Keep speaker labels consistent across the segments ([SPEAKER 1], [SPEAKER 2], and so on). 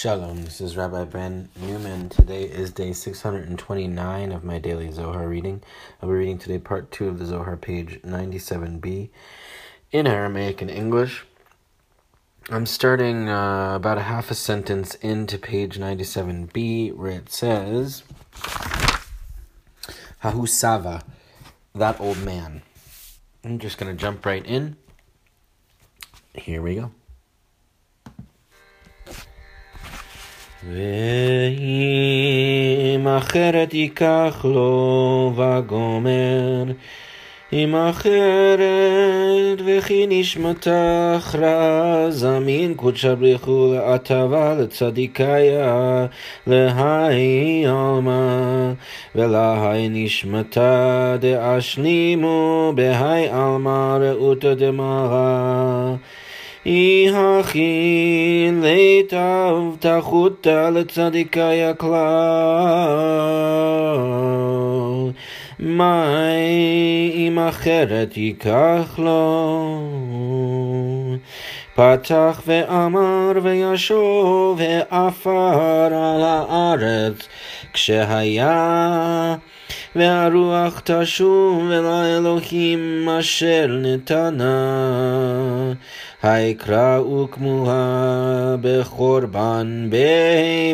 [SPEAKER 1] Shalom, this is Rabbi Ben Newman. Today is day 629 of my daily Zohar reading. I'll be reading today part 2 of the Zohar, page 97b, in Aramaic and English. I'm starting uh, about a half a sentence into page 97b, where it says, Hahusava, that old man. I'm just going to jump right in. Here we go. ואם אחרת ייקח לו וגומר, אם אחרת וכי נשמתך רע זמין קודשא בריחו לעטבה לצדיקיה להי עלמא ולהי נשמתה דאשלימו בהי עלמא רעותא דמרה היא הכי לטב תחותה לצדיקי הכלל. מה אם אחרת ייקח לו? פתח ואמר וישוב ועפר על הארץ כשהיה והרוח תשוב אל האלוהים אשר נתנה. היקרא וכמוה בחורבן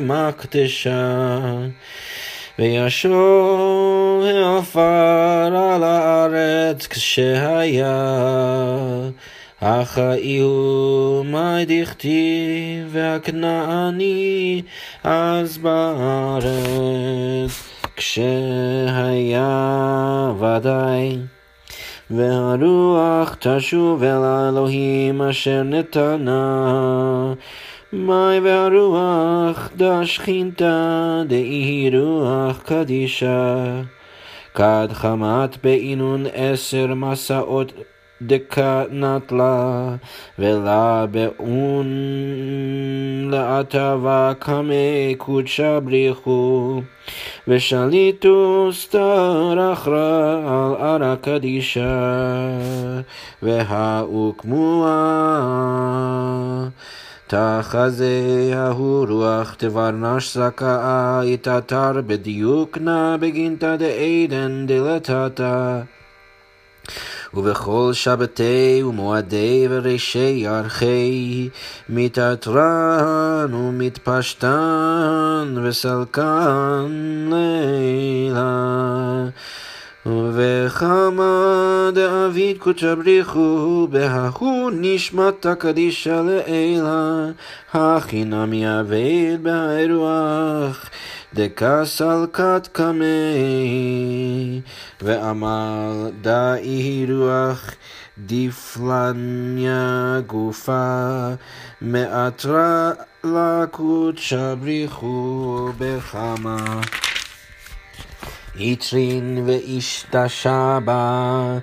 [SPEAKER 1] במקדשה. וישוב העפר על הארץ כשהיה. הוא מה דכתיב והכנעני אז בארץ כשהיה ודאי. והרוח תשוב אל האלוהים אשר נתנה. מי והרוח דשכינתה דאי רוח קדישה. כד חמת בעינון עשר מסעות דקה נטלה, ולה באון לעטבה קמי קודשה בריחו, ושליטו סתר אחרא על ערא קדישה, והוקמוה. תחזה ההוא רוח תברנש זכאה יתתר בדיוק נא בגינתא דעדן דלתתא. ובכל שבתי ומועדי וראשי ירחי מתעטרן ומתפשטן וסלקן לילה. וכמה דאביד קודשא בריחו בההוא נשמתה קדישה לעילה הכי נמי אבד בהרוח דקסלקת קמי ואמר דאי רוח דיפלניה גופה מאתרה לקודשא בריחו בחמה יצרין ואשתשה בה,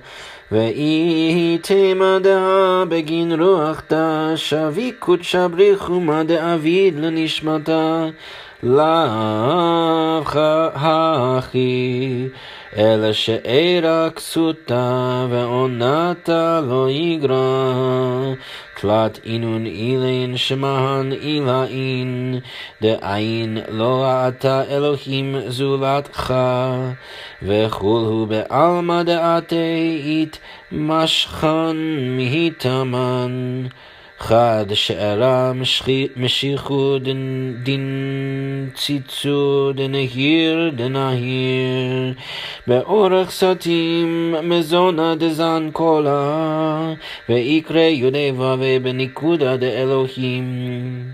[SPEAKER 1] ואי תמדה בגין רוח תשבי קודשה בריחומה דאביד לנשמתה, לאו הכי, אלא שאירה כסותה ועונתה לא יגרע. תלת אינון אילין שמהן אילאין, דאין לא ראתה אלוהים זולתך, וכולהו בעלמא דעתית משכן מהתמן. חד שארה משיחו דין ציצו דנהיר דנהיר. באורך סתים מזונה דזן קולה ויקרא יודי ובה בניקודה דאלוהים.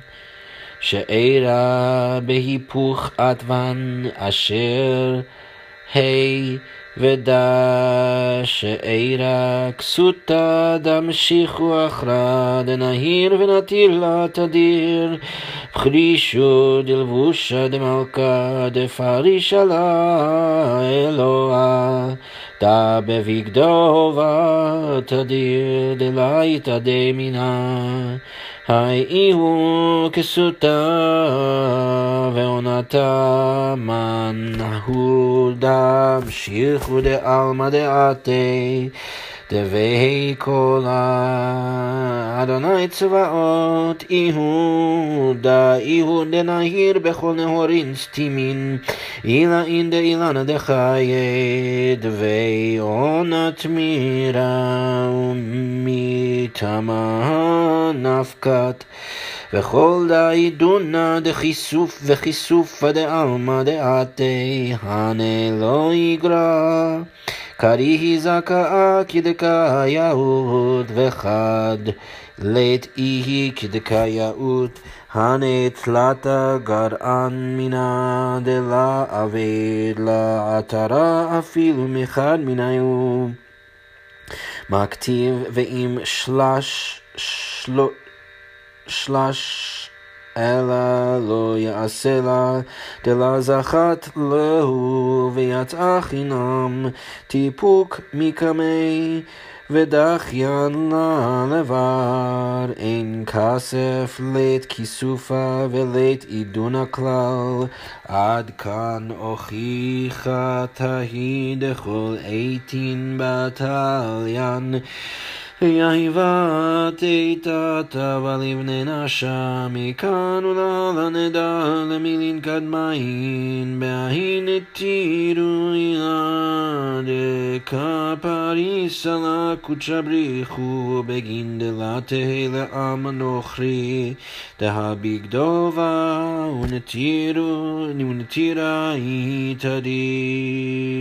[SPEAKER 1] שאירה בהיפוך עטבן אשר ה' ודע שאירה כסותה דמשיכו אחרא דנהיר ונתיר לה תדיר. פרישו דלבושה דמלכה דפרישה לה אלוה. דא בבגדו ותדיר דלייתא דמינה היי הוא כסותה ועונתה מן הוא דמשיכו דעלמא דעתי דבי קולה, אדוני צבאות, איהודה, איהוד דנהיר בכל נהורין סתימין, אילה אין דאילנה דחיי, דבי עונת מירה, ומתמה נפקת. וכל דאי דונה דחיסוף וחיסופה דעלמא דעתי, הנה לא יגרע. קריהי זכאה כדקאיות וחד לית איהי הנה תלתה גרען מינא דלה אבד לה עטרה אפילו מחד מניו. מה כתיב ואם שלש שלש אלא לא יעשה לה, דלה זכת להו, ויצאה חינם, טיפוק מקמי, ודחיין לה לבר, אין כסף לית כיסופה ולית עידון הכלל, עד כאן הוכיחה תהי דכל עתין בתליין. יהיבת איתתה ולבני נשה, מכאן ולהלאה נדע למילין קדמין, בהין התירו אילה דקפריסה לה קודשה בריחו, בגין דלה תהא לעם הנוכרי, דהביגדובה ונתירו, ונתירה היא תדיר.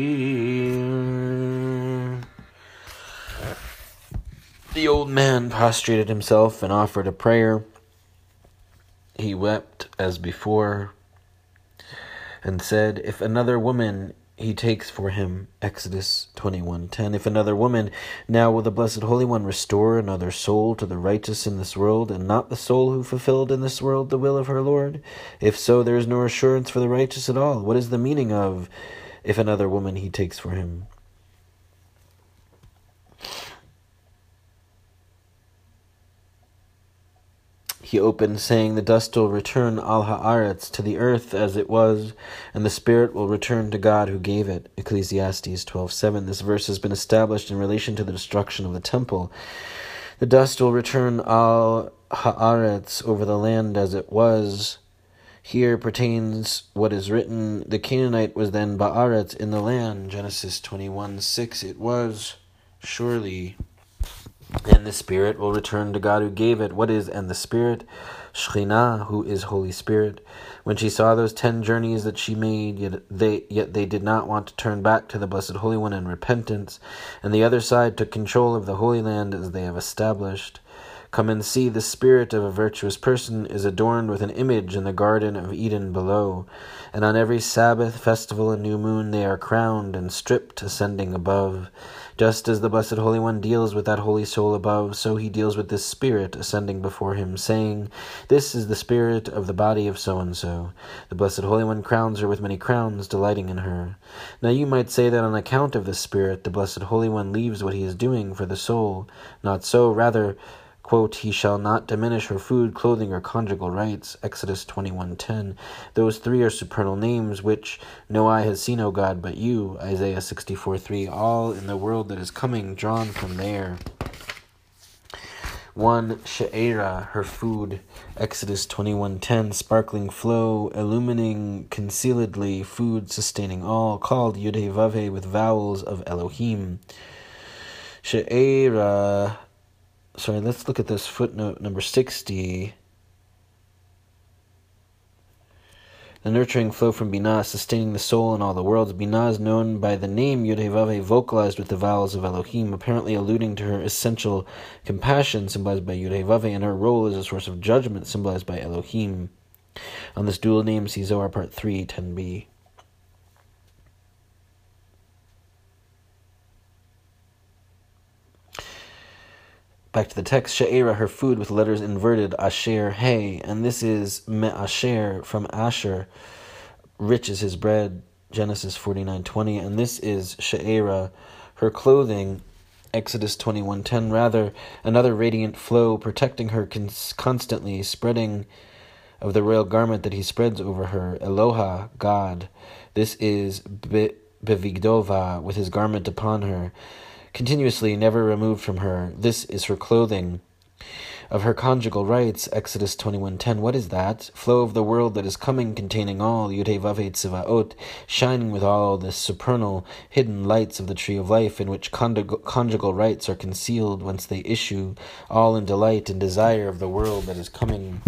[SPEAKER 1] The old man prostrated himself and offered a prayer. He wept as before and said, If another woman he takes for him, Exodus 21:10. If another woman, now will the Blessed Holy One restore another soul to the righteous in this world, and not the soul who fulfilled in this world the will of her Lord? If so, there is no assurance for the righteous at all. What is the meaning of if another woman he takes for him? He opened, saying, The dust will return al ha'aretz to the earth as it was, and the spirit will return to God who gave it. Ecclesiastes 12:7. This verse has been established in relation to the destruction of the temple. The dust will return al ha'aretz over the land as it was. Here pertains what is written, the Canaanite was then ba'aretz in the land. Genesis 21:6. It was surely and the Spirit will return to God who gave it. What is and the Spirit? Shekhinah, who is Holy Spirit. When she saw those ten journeys that she made, yet they yet they did not want to turn back to the Blessed Holy One in repentance, and the other side took control of the Holy Land as they have established. Come and see, the spirit of a virtuous person is adorned with an image in the Garden of Eden below, and on every Sabbath, festival, and new moon they are crowned and stripped, ascending above. Just as the Blessed Holy One deals with that holy soul above, so he deals with this spirit ascending before him, saying, This is the spirit of the body of so and so. The Blessed Holy One crowns her with many crowns, delighting in her. Now you might say that on account of this spirit, the Blessed Holy One leaves what he is doing for the soul. Not so, rather, Quote, he shall not diminish her food, clothing, or conjugal rights. Exodus 21.10. Those three are supernal names, which no eye has seen, O God, but you. Isaiah 64.3. All in the world that is coming, drawn from there. One She'era, her food, Exodus 21:10, sparkling flow, illumining concealedly, food sustaining all, called Yudhe with vowels of Elohim. She'era sorry, let's look at this footnote number 60. The nurturing flow from Binah, sustaining the soul in all the worlds. Binah is known by the name Yudhevave, vocalized with the vowels of Elohim, apparently alluding to her essential compassion, symbolized by Yudhevave, and her role as a source of judgment, symbolized by Elohim. On this dual name, see Zohar Part 3, 10b. Back to the text, She'era, her food with letters inverted, Asher, hey, and this is Me Asher from Asher, rich is his bread, Genesis 49:20, and this is She'era, her clothing, Exodus 21:10, rather another radiant flow protecting her cons- constantly, spreading of the royal garment that he spreads over her, Eloha, God. This is Be- Bevigdova, with his garment upon her. Continuously, never removed from her. This is her clothing of her conjugal rights, Exodus 21.10. What is that? Flow of the world that is coming, containing all, Yudhe shining with all the supernal, hidden lights of the tree of life, in which conjugal, conjugal rights are concealed, whence they issue, all in delight and desire of the world that is coming.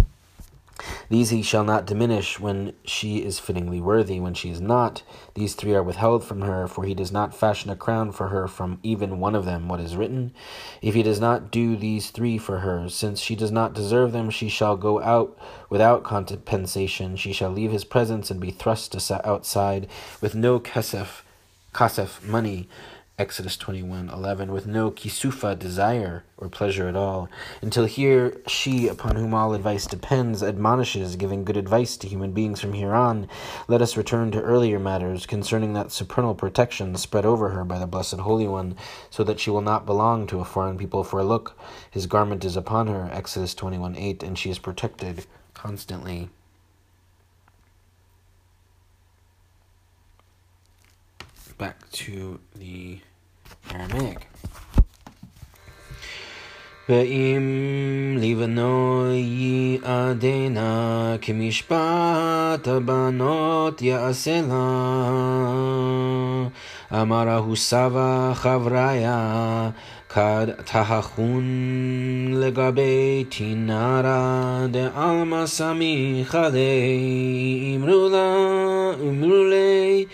[SPEAKER 1] These he shall not diminish when she is fittingly worthy. When she is not, these three are withheld from her, for he does not fashion a crown for her from even one of them. What is written? If he does not do these three for her, since she does not deserve them, she shall go out without compensation. She shall leave his presence and be thrust outside with no kesef, kasef money Exodus 21 11, with no kisufa desire or pleasure at all, until here she, upon whom all advice depends, admonishes, giving good advice to human beings from here on. Let us return to earlier matters concerning that supernal protection spread over her by the Blessed Holy One, so that she will not belong to a foreign people. For a look, his garment is upon her, Exodus 21 8, and she is protected constantly. Back to the Aramaic. ואם לבנו יעדנה כמשפט הבנות יעשה לה. אמרהו סבא חבריה כד תחכון לגבי תינרה דעלמא סמיכה לי אמרו לה אמרו לי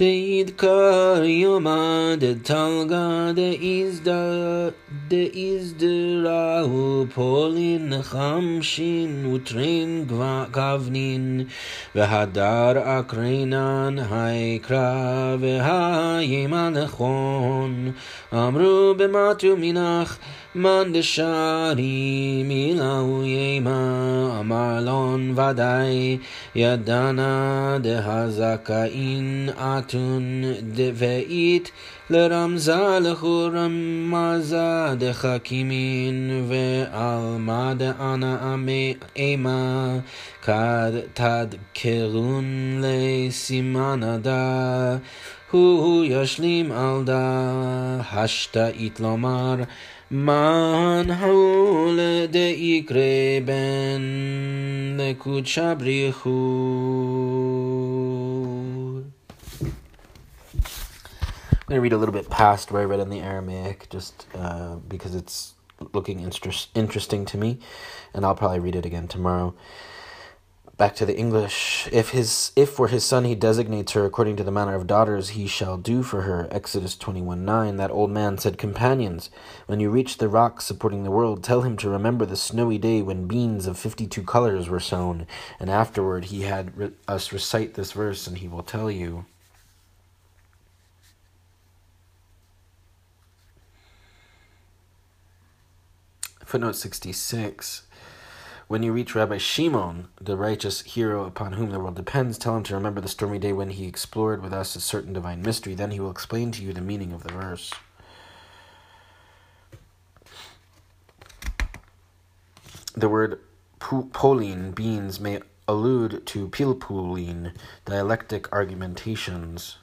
[SPEAKER 1] De idka yoma de talga de דאיז דרעו פולין חמשין וטרין גבנין והדר אקרינן היקרא והימן נכון אמרו במטו מנח מן דשארי מילאו ימה אמר לון ודאי ידענה דהזכאין אתון ואית לרמזה לחורמה דחכימין ועלמא דאנה אימה. כד תדקרון לסימן עדה הוא ישלים על דה. השתאית לומר מן הוא לדאיקרא בן לקודשא בריחו? Going to read a little bit past where I read in the Aramaic, just uh, because it's looking interest, interesting to me, and I'll probably read it again tomorrow. Back to the English. If his if for his son he designates her according to the manner of daughters, he shall do for her. Exodus twenty one nine. That old man said, Companions, when you reach the rock supporting the world, tell him to remember the snowy day when beans of fifty two colors were sown. And afterward he had re- us recite this verse, and he will tell you. Footnote sixty six. When you reach Rabbi Shimon, the righteous hero upon whom the world depends, tell him to remember the stormy day when he explored with us a certain divine mystery. Then he will explain to you the meaning of the verse. The word polin, beans, may allude to pilpulin, dialectic argumentations.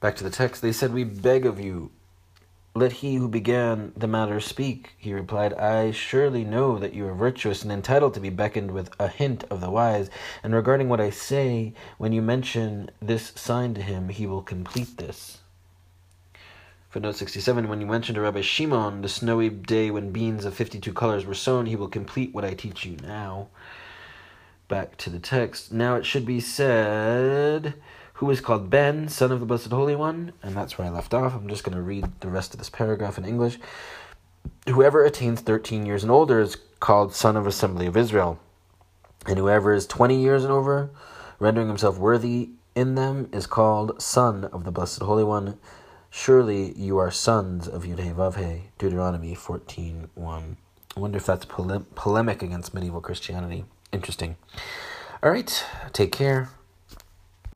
[SPEAKER 1] Back to the text, they said, We beg of you, let he who began the matter speak. He replied, I surely know that you are virtuous and entitled to be beckoned with a hint of the wise. And regarding what I say, when you mention this sign to him, he will complete this. Footnote 67 When you mention to Rabbi Shimon the snowy day when beans of 52 colors were sown, he will complete what I teach you now. Back to the text. Now it should be said who is called Ben, son of the Blessed Holy One, and that's where I left off. I'm just going to read the rest of this paragraph in English. Whoever attains 13 years and older is called son of Assembly of Israel, and whoever is 20 years and over, rendering himself worthy in them, is called son of the Blessed Holy One. Surely you are sons of Yudhe Vavhe, Deuteronomy 14.1. I wonder if that's pole- polemic against medieval Christianity. Interesting. All right, take care.